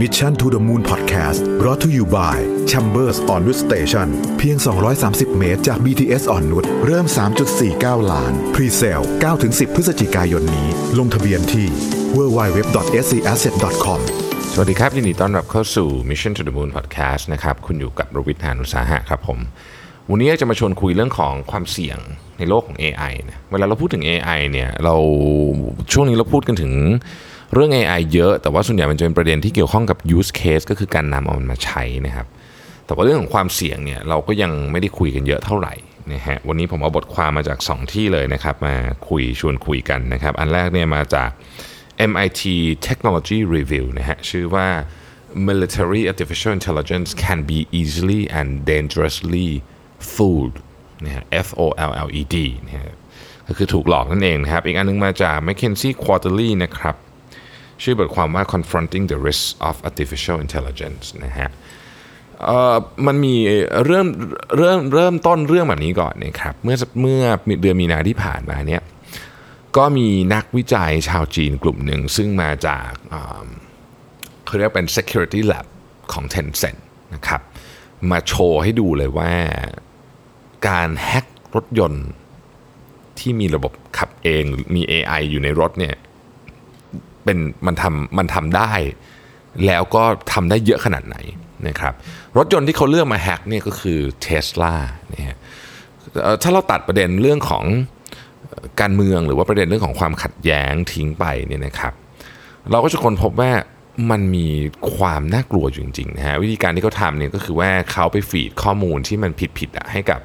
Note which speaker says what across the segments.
Speaker 1: Mission to the Moon Podcast รอ t to you by Chambers on Wood Station เพียง 230 เมตรจาก BTS อ่อนนุชเริ่ม 3.49 ล้าน Pre-sale 9-10 พฤศจิกายนนี้ ลงทะเบียนที่ www.scasset.com
Speaker 2: สวัสดีครับ ยินดีต้อนรับเข้าสู่ Mission to the Moon Podcast นะครับ คุณอยู่กับรวิทยานุสาหะครับผม วันนี้จะมาชวนคุยเรื่องของความเสี่ยงในโลกของ AI นะเวลาเราพูดถึง AI เนี่ยเราช่วงนี้เราพูดกันถึง เรื่อง AI เยอะ แต่ว่าส่วนใหญ่มันจะเป็นประเด็นที่เกี่ยวข้องกับ use case ก็คือการนำเอามันมาใช้นะครับ แต่ว่าเรื่องของความเสี่ยงเนี่ยเราก็ยังไม่ได้คุยกันเยอะเท่าไหร่นะฮะวันนี้ผมเอาบทความมาจาก 2 ที่เลยนะครับมาคุยชวนคุยกันนะครับ อันแรกเนี่ยมาจาก MIT Technology Review นะฮะชื่อว่า Military Artificial Intelligence can be easily and dangerously fooled นะฮะ F O L L E D นะฮะก็คือถูกหลอกนั่นเองนะครับ อีกอันนึงมาจาก McKinsey Quarterly นะครับ ชื่อบทความว่า confronting the risks of artificial intelligence นะฮะมันมีเริ่มเริ่มเริ่มต้นเรื่องแบบนี้ก่อนนะครับเมื่อเมื่อเดือนมีนาที่ผ่านมาเนี่ยก็มีนักวิจัยชาวจีนกลุ่มหนึ่ง ซึ่งมาจากเขาเรียกเป็น security lab ของ Tencent นะครับมาโชว์ให้ดูเลยว่าการแฮ็กรถยนต์ที่มีระบบขับเองมี AI อยู่ในรถเนี่ย เป็นมันทำมันทำได้ แล้วก็ทำได้เยอะขนาดไหนนะครับรถยนต์ที่เขาเลือกมาแฮกเนี่ยก็คือ Tesla เนี่ยถ้าเราตัดประเด็นเรื่องของการเมืองหรือว่าประเด็นเรื่องของความขัดแย้งทิ้งไปเนี่ยนะครับ เราก็จะค้นพบว่ามันมีความน่ากลัวจริงๆนะฮะวิธีการที่เขาทำเนี่ยก็คือว่าเขาไป feed ข้อมูลที่มันผิดๆให้กับ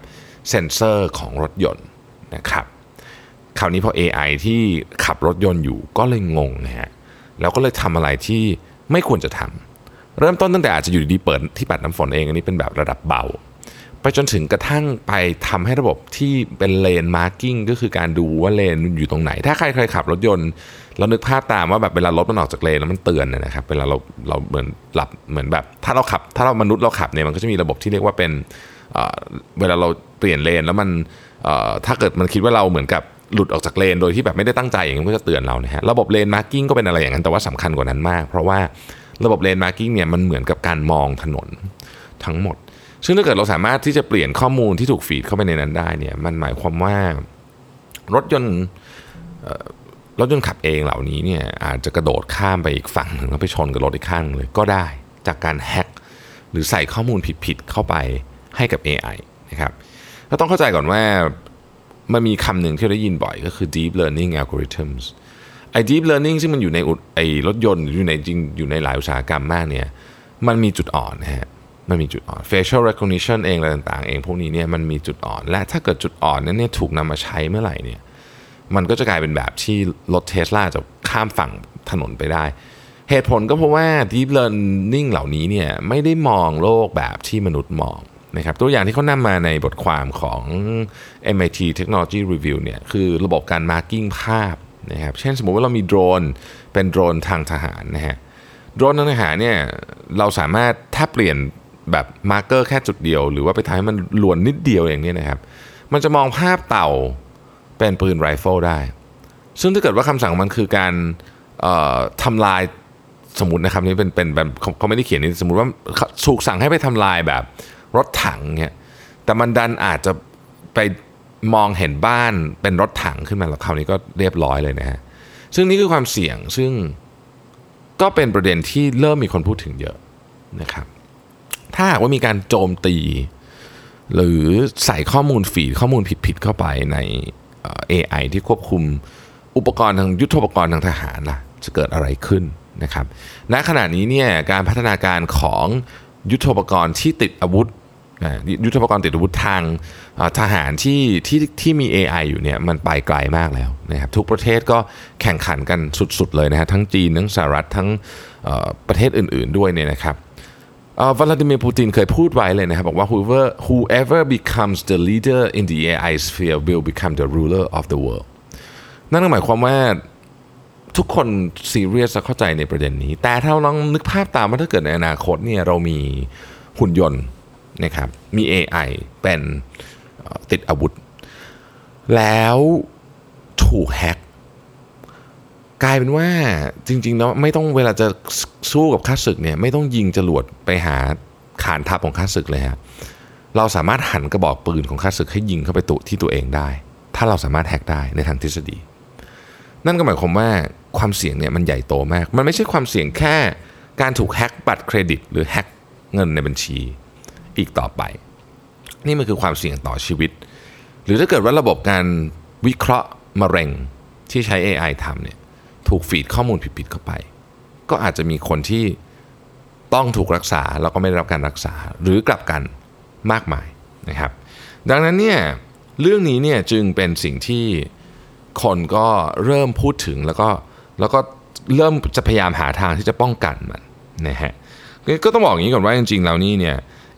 Speaker 2: เซนเซอร์ของรถยนต์นะครับ คราวนี้พอ AI ที่ขับรถยนต์อยู่ก็เลยงงนะฮะแล้วก็เลยทำอะไรที่ไม่ควรจะทำเริ่มต้นตั้งแต่อาจจะอยู่ดีๆ เปิดที่ปัดน้ำฝนเองอันนี้เป็นแบบระดับเบา ไปจนถึงกระทั่งไปทำให้ระบบที่เป็น lane marking ก็คือการดูว่าเลนอยู่ตรงไหน ถ้าใครเคยขับรถยนต์เรานึกภาพตามว่าแบบเวลารถมันออกจากเลนแล้วมันเตือนนะครับเวลาเราเราเหมือนหลับเหมือนแบบ ถ้าเราขับ ถ้าเรามนุษย์เราขับเนี่ยมันก็จะมีระบบที่เรียกว่าเป็นเวลาเราเปลี่ยนเลนแล้วมันถ้าเกิดมันคิดว่าเราเหมือนกับ หลุดออกจากเลนโดยที่แบบไม่ได้ตั้งใจอย่างนี้ก็จะเตือนเรานะฮะระบบ lane marking ก็เป็นอะไรอย่างนั้นแต่ว่าสำคัญกว่านั้นมาก เพราะว่าระบบ lane marking เนี่ยมันเหมือนกับการมองถนนทั้งหมด ซึ่งถ้าเกิดเราสามารถที่จะเปลี่ยนข้อมูลที่ถูก feed เข้าไปในนั้นได้เนี่ยมันหมายความว่ารถยนต์รถยนต์ขับเองเหล่านี้เนี่ยอาจจะกระโดดข้ามไปอีกฝั่งหนึ่งแล้วไปชนกับรถอีกข้างเลยก็ได้จากการแฮกหรือใส่ข้อมูลผิดๆเข้าไปให้กับ AI นะครับก็ต้องเข้าใจก่อนว่า มันมีคำหนึ่งที่เราได้ยินบ่อยก็คือ deep learning algorithms ไอ้ deep learning ซึ่งมันอยู่ในไอ้รถยนต์อยู่ในจริงอยู่ในหลายอุตสาหกรรมมากเนี่ยมันมีจุดอ่อนนะฮะมันมีจุดอ่อน facial recognition เองอะไรต่างๆ เองพวกนี้เนี่ยมันมีจุดอ่อน และถ้าเกิดจุดอ่อนนั้นเนี่ยถูกนำมาใช้เมื่อไหร่เนี่ยมันก็จะกลายเป็นแบบที่รถเทสลาจะข้ามฝั่งถนนไปได้ เหตุผลก็เพราะว่า deep learning เหล่านี้เนี่ยไม่ได้มองโลกแบบที่มนุษย์มอง นะครับตัวอย่างที่เขานำมาในบทความของ MIT Technology Review เนี่ยคือระบบการ marking ภาพนะครับเช่นสมมุติว่าเรามีโดรนเป็นโดรนทางทหารนะฮะโดรนทางทหารเนี่ยเราสามารถถ้าเปลี่ยนแบบ marker แค่จุดเดียว หรือว่าไปทำให้มันลวนนิดเดียวอย่างนี้นะครับ มันจะมองภาพเต่าเป็นปืนไรเฟิลได้ ซึ่งถ้าเกิดว่าคำสั่งมันคือการทำลายสมมตินะครับนี่เป็นเป็นแบบเขาไม่ได้เขียนนี่สมมติว่าถูกสั่งให้ไปทำลายแบบ รถถังเนี่ยแต่มันดันอาจจะไปมองเห็นบ้านเป็นรถถังขึ้นมาแล้วคราวนี้ก็เรียบร้อยเลยนะฮะซึ่งนี่คือความเสี่ยงซึ่งก็เป็นประเด็นที่เริ่มมีคนพูดถึงเยอะนะครับ ถ้าหากว่ามีการโจมตี หรือใส่ข้อมูลฝีข้อมูลผิดๆเข้าไปใน AI ที่ควบคุมอุปกรณ์ทางยุทธปกรณ์ทางทหารล่ะจะเกิดอะไรขึ้นนะครับ ณขณะนี้เนี่ยการพัฒนาการของยุทธปกรณ์ที่ติดอาวุธ ยุทธปกรณ์ติดอาวุธทางทหารที่ที่ที่มี AI อยู่เนี่ยมันไปไกลมากแล้วนะครับทุกประเทศก็แข่งขันกันสุด ๆ เลยนะฮะทั้งจีน ทั้งสหรัฐทั้งประเทศอื่น ๆ ด้วยเนี่ยนะครับวลาดิเมียร์ปูตินเคยพูดไว้เลยนะครับบอกว่า whoever whoever becomes the leader in the AI sphere will become the ruler of the world นั่นหมายความว่าทุกคนซีเรียสเข้าใจในประเด็นนี้ แต่ถ้าเราลองนึกภาพตามว่าถ้าเกิดในอนาคตเนี่ยเรามีหุ่นยนต์ นะครับ มี AI เป็นติดอาวุธ แล้วถูกแฮกกลายเป็นว่าจริงๆแล้วไม่ต้องเวลาจะสู้กับข้าศึกเนี่ยไม่ต้องยิงจรวดไปหาฐานทัพของข้าศึกเลยฮะเราสามารถหันกระบอกปืนของข้าศึกให้ยิงเข้าไปตุที่ตัวเองได้ ถ้าเราสามารถแฮกได้ในทางทฤษฎี นั่นก็หมายความว่าความเสี่ยงเนี่ยมันใหญ่โตมาก มันไม่ใช่ความเสี่ยงแค่การถูกแฮกบัตรเครดิต หรือแฮกเงินในบัญชี อีกต่อไป นี่มันคือความเสี่ยงต่อชีวิต หรือถ้าเกิดว่าระบบการวิเคราะห์มะเร็งที่ใช้ AI ทำเนี่ยถูกฟีดข้อมูลผิดๆเข้าไป ก็อาจจะมีคนที่ต้องถูกรักษาแล้วก็ไม่ได้รับการรักษาหรือกลับกันมากมายนะครับ ดังนั้นเนี่ยเรื่องนี้เนี่ยจึงเป็นสิ่งที่คนก็เริ่มพูดถึงแล้วก็แล้วก็เริ่มจะพยายามหาทางที่จะป้องกันมันนะฮะก็ต้องบอกอย่างนี้ก่อนว่าจริงๆแล้วนี่เนี่ย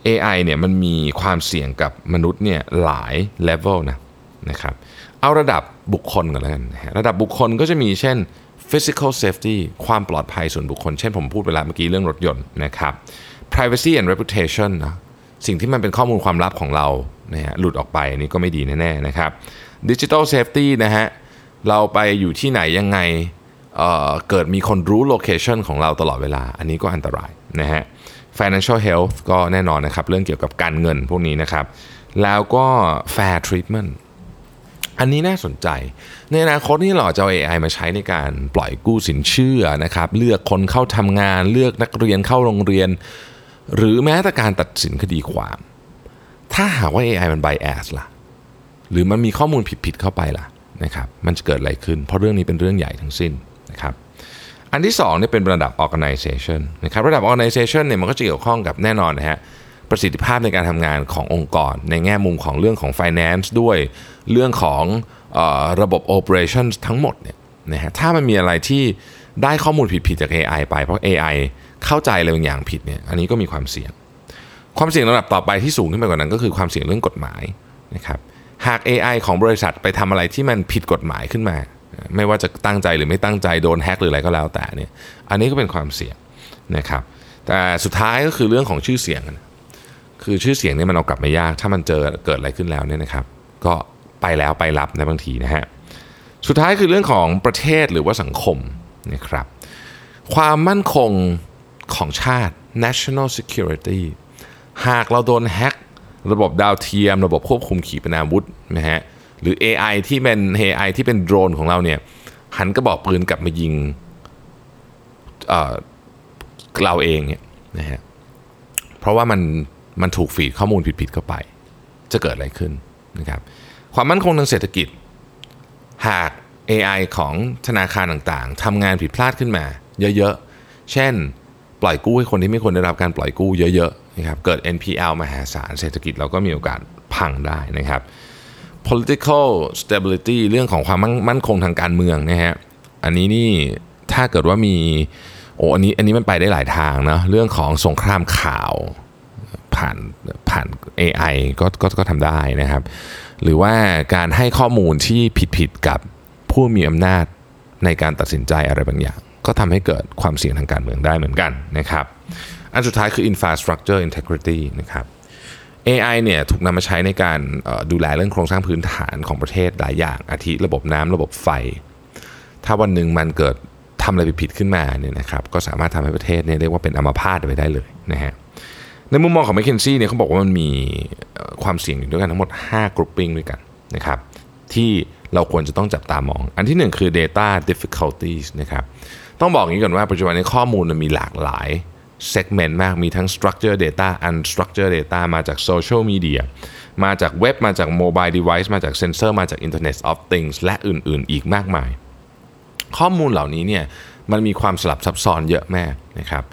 Speaker 2: AI เนี่ยมันมีความเสี่ยงกับมนุษย์เนี่ยหลายเลเวลนะนะครับเอาระดับบุคคลก่อนแล้วกันะฮะระดับบุคคลก็จะมีเช่น physical safety ความปลอดภัยส่วนบุคคล เช่นผมพูดเวลาเมื่อกี้เรื่องรถยนต์นะครับ privacy and reputation นะสิ่งที่มันเป็นข้อมูลความลับของเรานะฮะหลุดออกไปอันนี้ก็ไม่ดีแน่ๆนะครับ digital safety นะฮะเราไปอยู่ที่ไหนยังไงเเกิดมีคนรู้โลเคชันของเราตลอดเวลา อันนี้ก็อันตรายนะฮะ financial health ก็แน่นอนนะครับ เรื่องเกี่ยวกับการเงินพวกนี้นะครับ แล้วก็ fair treatment อันนี้น่าสนใจ ในอนาคตนี่เราจะเอา AI มาใช้ในการปล่อยกู้สินเชื่อนะครับ เลือกคนเข้าทำงาน เลือกนักเรียนเข้าโรงเรียน หรือแม้แต่การตัดสินคดีความ ถ้าหากว่า AI มัน bias ล่ะ หรือมันมีข้อมูลผิดๆเข้าไปล่ะนะครับ มันจะเกิดอะไรขึ้น เพราะเรื่องนี้เป็นเรื่องใหญ่ทั้งสิ้นนะครับ อันที่2เนี่ยเป็นระดับ organization นะครับระดับ organization เนี่ยมันก็จะเกี่ยวข้องกับแน่นอนนะฮะประสิทธิภาพในการทำงานขององค์กร ในแง่มุมของเรื่องของ finance ด้วยเรื่องของออระบบ operations ทั้งหมดเนี่ยนะฮะถ้ามันมีอะไรที่ได้ข้อมูลผิดๆจาก AI ไปเพราะ AI เข้าใจอะไรบางอย่างผิดเนี่ยอันนี้ก็มีความเสี่ยง ความเสี่ยงระดับต่อไปที่สูงขึ้นไปกว่านั้นก็คือความเสี่ยงเรื่องกฎหมายนะครับหาก AI ของบริษัทไปทำอะไรที่มันผิดกฎหมายขึ้นมา ไม่ว่าจะตั้งใจหรือไม่ตั้งใจโดนแฮ็กหรืออะไรก็แล้วแต่เนี่ยอันนี้ก็เป็นความเสี่ยงนะครับแต่สุดท้ายก็คือเรื่องของชื่อเสียง คือชื่อเสียงเนี่ยมันเอากลับไม่ยาก ถ้ามันเจอเกิดอะไรขึ้นแล้วเนี่ยนะครับ ก็ไปแล้วไปรับในบางทีนะฮะสุดท้ายคือเรื่องของประเทศหรือว่าสังคมนะครับความมั่นคงของชาติ national security หากเราโดนแฮกระบบดาวเทียม ระบบควบคุมขีปนาวุธนะฮะ หรือ AI ที่เป็น AI ที่เป็นโดรนของเราเนี่ยหันกระบอกปืนกลับมายิงเเราเองเนี่ยนะฮะเพราะว่ามันมันถูกฟีดข้อมูลผิดๆเข้าไป จะเกิดอะไรขึ้นนะครับความมั่นคงทางเศรษฐกิจ หาก AI ของธนาคารต่างๆทำงานผิดพลาดขึ้นมา เยอะๆ เช่น ปล่อยกู้ให้คนที่ไม่ควรได้รับการปล่อยกู้เยอะๆนะครับเกิด NPL มหาศาลเศรษฐกิจเราก็มีโอกาสพังได้นะครับ political stability เรื่องของความมั่นคงทางการเมืองนะฮะอันนี้นี่ถ้าเกิดว่ามีโอ้อันนี้อันนี้มันไปได้หลายทางนะเรื่องของสงครามข่าวผ่านผ่าน AI ก็ก็ก็ทำได้นะครับ หรือว่าการให้ข้อมูลที่ผิดๆกับผู้มีอำนาจในการตัดสินใจอะไรบางอย่าง ก็ทำให้เกิดความเสี่ยงทางการเมืองได้เหมือนกันนะครับ อันสุดท้ายคือ infrastructure integrity นะครับ AI เนี่ยถูกนำมาใช้ในการดูแลเรื่องโครงสร้างพื้นฐานของประเทศหลายอย่าง อาทิระบบน้ำระบบไฟ ถ้าวันหนึ่งมันเกิดทำอะไรผิดขึ้นมาเนี่ยนะครับก็สามารถทำให้ประเทศเนี่ยเรียกว่าเป็นอัมพาตไปได้เลยนะฮะในมุมมองของ m c k เคนซี่เนี่ยเขาบอกว่ามันมีความเสี่ยงอยู่ด้วยกันทั้งหมด 5 grouping ด้วยกันนะครับที่เราควรจะต้องจับตามอง อันที่ 1 คือ data difficulties นะครับต้องบอกอย่างนี้ก่อนว่าปัจจุบันนี้ข้อมูลมันมีหลากหลาย segment มากมีทั้ง structured data unstructured data มาจาก social media มาจากเว็บ มาจาก mobile device มาจากเซนเซอร์มาจาก internet of things และอื่นๆ อีกมากมาย ข้อมูลเหล่านี้เนี่ยมันมีความสลับซับซ้อนเยอะแม่นะครับ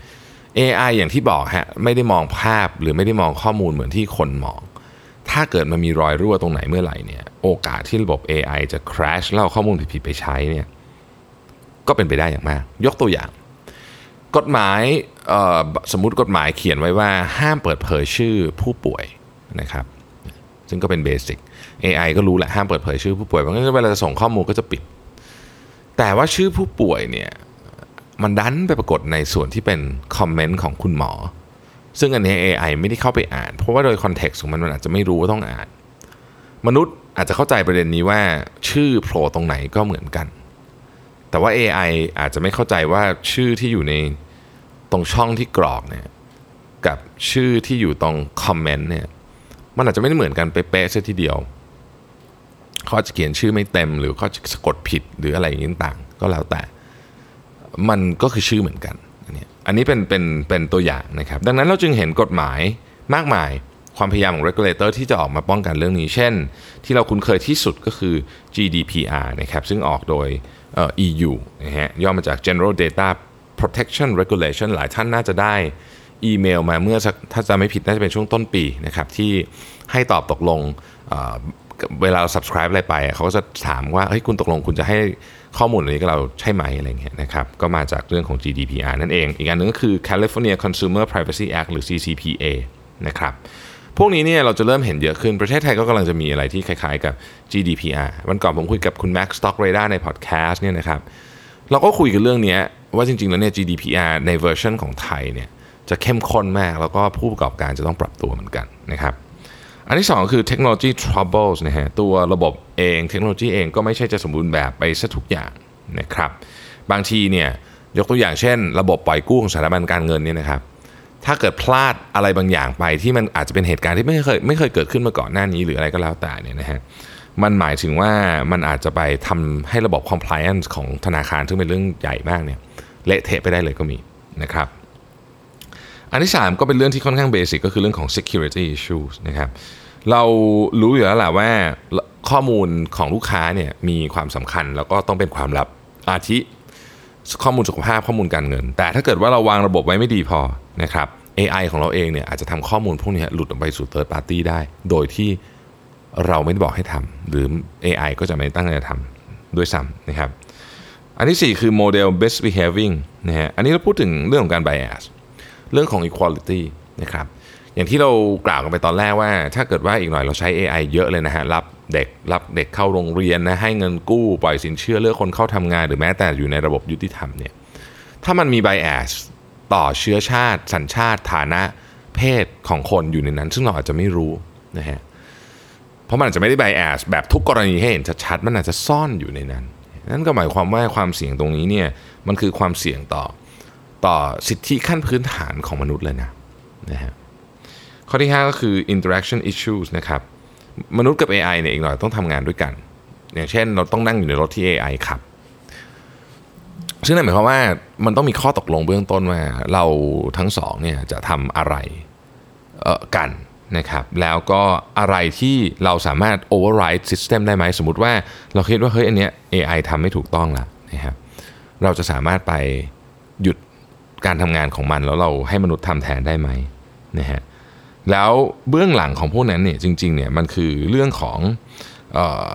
Speaker 2: AI อย่างที่บอกฮะไม่ได้มองภาพหรือไม่ได้มองข้อมูลเหมือนที่คนมอง ถ้าเกิดมันมีรอยรั่วตรงไหนเมื่อไหร่เนี่ยโอกาสที่ระบบ AI จะ crash แล้วเอาข้อมูลผิดๆไปใช้เนี่ยก็เป็นไปได้อย่างมาก ยกตัวอย่าง กฎหมาย สมมุติกฎหมายเขียนไว้ว่าห้ามเปิดเผยชื่อผู้ป่วยนะครับซึ่งก็เป็นเบสิก AI ก็รู้แหละห้ามเปิดเผยชื่อผู้ป่วยเพราะงั้นเวลาจะส่งข้อมูลก็จะปิด แต่ว่าชื่อผู้ป่วยเนี่ยมันดันไปปรากฏในส่วนที่เป็นคอมเมนต์ของคุณหมอ ซึ่งอันนี้ AI ไม่ได้เข้าไปอ่าน เพราะว่าโดยคอนเท็กซ์ของมันมันอาจจะไม่รู้ว่าต้องอ่าน มนุษย์อาจจะเข้าใจประเด็นนี้ว่าชื่อโผล่ตรงไหนก็เหมือนกันแแต่ว่า AI อาจจะไม่เข้าใจว่าชื่อที่อยู่ใน ตรงช่องที่กรอกเนี่ยกับชื่อที่อยู่ตรงคอมเมนต์เนี่ยมันอาจจะไม่ได้เหมือนกันเป๊ะๆเสียทีเดียวเขาจะเขียนชื่อไม่เต็มหรือเขาจะสะกดผิดหรืออะไรอย่างนี้ต่างก็แล้วแต่ มันก็คือชื่อเหมือนกัน อันนี้อันนี้เป็นเป็นเป็นตัวอย่างนะครับ ดังนั้นเราจึงเห็นกฎหมายมากมายความพยายามของ regulator ที่จะออกมาป้องกันเรื่องนี้ เช่น ที่เราคุ้นเคยที่สุดก็คือ GDPR นะครับซึ่งออกโดย EU นะฮะย่อมาจาก General Data Protection Regulation หลายท่านน่าจะได้อีเมลมาเมื่อถ้าจะไม่ผิดน่าจะเป็นช่วงต้นปีนะครับที่ให้ตอบตกลงเเวลาเรา subscribe อะไรไป เขาก็จะถามว่าเฮ้ยคุณตกลงคุณจะให้ข้อมูลอะไรนี้กับเราใช่ไหมอะไรเงี้ยนะครับก็มาจากเรื่องของ GDPR นั่นเอง อีกอันหนึงก็คือ California Consumer Privacy Act หรือ CCPA นะครับพวกนี้เนี่ยเราจะเริ่มเห็นเยอะขึ้น ประเทศไทยก็กำลังจะมีอะไรที่คล้ายๆกับ GDPR วันก่อนผมคุยกับคุณ Max Stock Radar ในพอดแคสต์เนี่ยนะครับเราก็คุยกันเรื่องนี้ ว่าจริงๆแล้วเนี่ย GDPR ในเวอร์ชันของไทยเนี่ยจะเข้มข้นมากแล้วก็ผู้ประกอบการจะต้องปรับตัวเหมือนกันนะครับอันที่ 2 คือ technology troubles นะฮะตัวระบบเองเทคโนโลยีเองก็ไม่ใช่จะสมบูรณ์แบบไปซะทุกอย่างนะครับบางทีเนี่ยยกตัวอย่างเช่น ระบบปล่อยกู้ของสถาบันการเงินเนี่ยนะครับถ้าเกิดพลาดอะไรบางอย่างไปที่มันอาจจะเป็นเหตุการณ์ที่ไม่เคยไม่เคยเกิดขึ้นมาก่อนหน้านี้หรืออะไรก็แล้วแต่เนี่ยนะฮะมันหมายถึงว่ามันอาจจะไปทำให้ระบบ compliance ของธนาคารซึ่งเป็นเรื่องใหญ่มากเนี่ย เละเทะไปได้เลยก็มีนะครับอันที่ 3 ก็เป็นเรื่องที่ค่อนข้างเบสิกก็คือเรื่องของ security issues นะครับเรารู้อยู่แล้วแหละว่าข้อมูลของลูกค้าเนี่ยมีความสำคัญแล้วก็ต้องเป็นความลับอาทิ ข้อมูลสุขภาพข้อมูลการเงิน แต่ถ้าเกิดว่าเราวางระบบไว้ไม่ดีพอนะครับ AI ของเราเองเนี่ยอาจจะทำข้อมูลพวกนี้หลุดออกไปสู่ third party ได้ โดยที่เราไม่ได้บอกให้ทำหรือ AI ก็จะไม่ตั้งใจทำด้วยซ้ำนะครับ อันที่ 4 คือโมเดล best behaving นะฮะ อันนี้เราพูดถึงเรื่องของการ bias เรื่องของ equality นะครับ อย่างที่เรากล่าวกันไปตอนแรกว่า ถ้าเกิดว่าอีกหน่อยเราใช้ AI เยอะเลยนะฮะ รับเด็ก รับเด็กเข้าโรงเรียนนะ ให้เงินกู้ ปล่อยสินเชื่อ เลือกคนเข้าทำงาน หรือแม้แต่อยู่ในระบบยุติธรรมเนี่ย ถ้ามันมี bias ต่อเชื้อชาติ สัญชาติ ฐานะ เพศของคนอยู่ในนั้น ซึ่งเราอาจจะไม่รู้นะฮะ เพราะมันอาจจะไม่ได้ bias แบบทุกกรณีให้เห็นชัดๆ มันอาจจะซ่อนอยู่ในนั้น นั่นก็หมายความว่าความเสี่ยงตรงนี้เนี่ยมันคือความเสี่ยงต่อต่อสิทธิขั้นพื้นฐานของมนุษย์เลยนะนะฮะข้อที่ 5 ก็คือ interaction issues นะครับมนุษย์กับ AI เนี่ยอีกหน่อยต้องทำงานด้วยกัน อย่างเช่นเราต้องนั่งอยู่ในรถที่ AI ขับ ซึ่งนั่นหมายความว่ามันต้องมีข้อตกลงเบื้องต้นว่าเราทั้งสองเนี่ยจะทำอะไรเออกัน นะครับแล้วก็อะไรที่เราสามารถ override system ได้ไหม สมมติว่าเราคิดว่าเฮ้ยอันเนี้ย AI ทำไม่ถูกต้องล้วนะครับเราจะสามารถไปหยุดการทำงานของมัน แล้วเราให้มนุษย์ทำแทนได้ไหมนะฮะแล้วเบื้องหลังของพวกนั้นเนี่ยจริงๆเนี่ยมันคือเรื่องของออ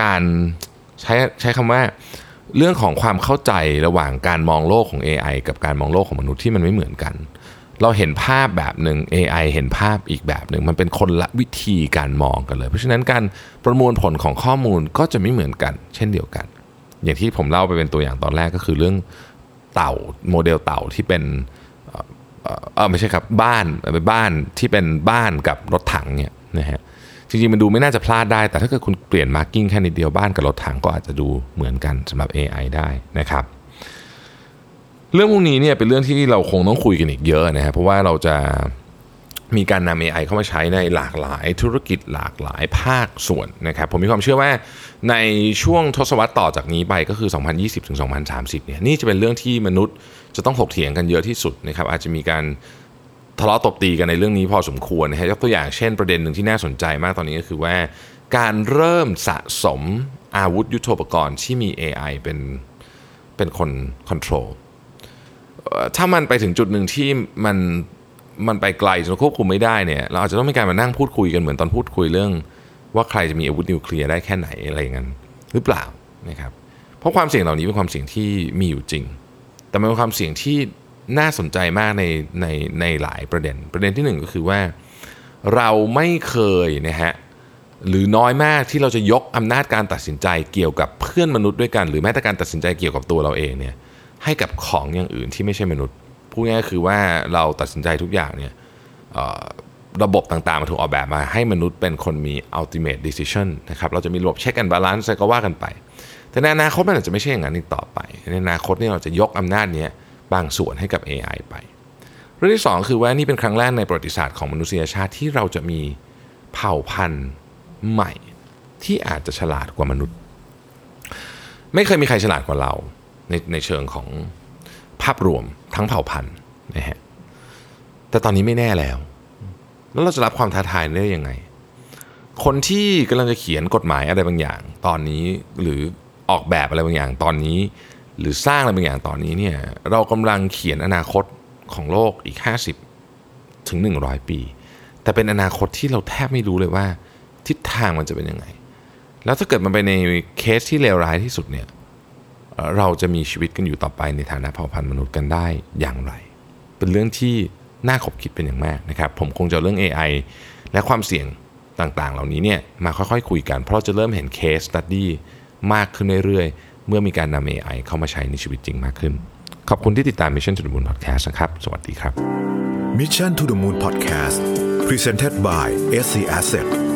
Speaker 2: การใช้ใช้คำว่าเรื่องของความเข้าใจระหว่างการมองโลกของ AI กับการมองโลกของมนุษย์ที่มันไม่เหมือนกัน เราเห็นภาพแบบหนึ่ง AI เห็นภาพอีกแบบหนึ่ง มันเป็นคนละวิธีการมองกันเลย เพราะฉะนั้นการประมวลผลของข้อมูลก็จะไม่เหมือนกัน เช่นเดียวกัน อย่างที่ผมเล่าไปเป็นตัวอย่างตอนแรกก็คือเรื่องเต่าโมเดลเต่าที่เป็นเออเอ่อเออไม่ใช่ครับบ้านเป็นบ้านที่เป็นบ้านกับรถถังเนี่ยนะฮะจริงๆมันดูไม่น่าจะพลาดได้ แต่ถ้าเกิดคุณเปลี่ยน marking แค่นิดเดียวบ้านกับรถถังก็อาจจะดูเหมือนกันสำหรับ AI ได้นะครับ เรื่องพวกนี้เนี่ยเป็นเรื่องที่เราคงต้องคุยกันอีกเยอะนะครับเพราะว่าเราจะมีการนำ AI เข้ามาใช้ในหลากหลายธุรกิจหลากหลายภาคส่วนนะครับผมมีความเชื่อว่าในช่วงทศวรรษต่อจากนี้ไปก็คือ 2020ถึง2030เนี่ยนี่จะเป็นเรื่องที่มนุษย์จะต้องถกเถียงกันเยอะที่สุดนะครับอาจจะมีการทะเลาะตบตีกันในเรื่องนี้พอสมควรนะฮะยกตัวอย่างเช่นประเด็นหนึ่งที่น่าสนใจมากตอนนี้ก็คือว่า การเริ่มสะสมอาวุธยุโทโธปกรณ์ที่มี AI เป็นเป็นคนคอนโทรล ถ้ามันไปถึงจุดหนึ่งที่มันมันไปไกลจนควบคุมไม่ได้เนี่ยเราอาจจะต้องมีการมานั่งพูดคุยกันเหมือนตอนพูดคุยเรื่อง ว่าใครจะมีอาวุธนิวเคลียร์ได้แค่ไหนอะไรอย่างนั้นหรือเปล่านะครับเพราะความเสี่ยงเหล่านี้เป็นความเสี่ยงที่มีอยู่จริง แต่มันเป็นความเสี่ยงที่น่าสนใจมากในในในหลายประเด็น ประเด็นที่หนึ่งก็คือว่าเราไม่เคยนะฮะหรือน้อยมากที่เราจะยกอำนาจการตัดสินใจเกี่ยวกับเพื่อนมนุษย์ด้วยกัน หรือแม้แต่การตัดสินใจเกี่ยวกับตัวเราเองเนี่ย ให้กับของอย่างอื่นที่ไม่ใช่มนุษย์พูดง่ายๆคือว่าเราตัดสินใจทุกอย่างเนี่ยระบบต่างๆมันถูกออกแบบมาให้มนุษย์เป็นคนมี ultimate decision นะครับเราจะมีระบบ check and balance อะไรก็ว่ากันไป แต่ในอนาคตมันอาจจะไม่ใช่อย่างนั้นอีกต่อไป ในอนาคตเนี่ยเราจะยกอำนาจนี้บางส่วนให้กับ AI ไป เรื่องที่สองคือว่านี่เป็นครั้งแรกในประวัติศาสตร์ของมนุษยชาติที่เราจะมีเผ่าพันธุ์ใหม่ที่อาจจะฉลาดกว่ามนุษย์ ไม่เคยมีใครฉลาดกว่าเรา ในในเชิงของภาพรวมทั้งเผ่าพันธุ์นะฮะแต่ตอนนี้ไม่แน่แล้ว แล้วเราจะรับความท้าทายได้ยังไง คนที่กำลังจะเขียนกฎหมายอะไรบางอย่าง ตอนนี้หรือออกแบบอะไรบางอย่างตอนนี้ หรือสร้างอะไรบางอย่างตอนนี้เนี่ยเรากำลังเขียนอนาคตของโลกอีก 50 ถึง 100 ปี แต่เป็นอนาคตที่เราแทบไม่รู้เลยว่า ทิศทางมันจะเป็นยังไง แล้วถ้าเกิดมันไปในเคสที่เลวร้ายที่สุดเนี่ย เราจะมีชีวิตกันอยู่ต่อไปในฐานะเผ่าพันธุ์มนุษย์กันได้อย่างไร เป็นเรื่องที่น่าขบคิดเป็นอย่างมากนะครับ ผมคงจะเอาเรื่อง AI และความเสี่ยงต่างๆ เหล่านี้เนี่ยมาค่อยๆ คุยกัน เพราะจะเริ่มเห็นเคสตัดดี้มากขึ้นเรื่อยๆ เมื่อมีการนำ AI เข้ามาใช้ในชีวิตจริงมากขึ้น ขอบคุณที่ติดตาม Mission to the Moon Podcast นะครับ สวัสดีครับ
Speaker 1: Mission to the Moon Podcast Presented by SC Asset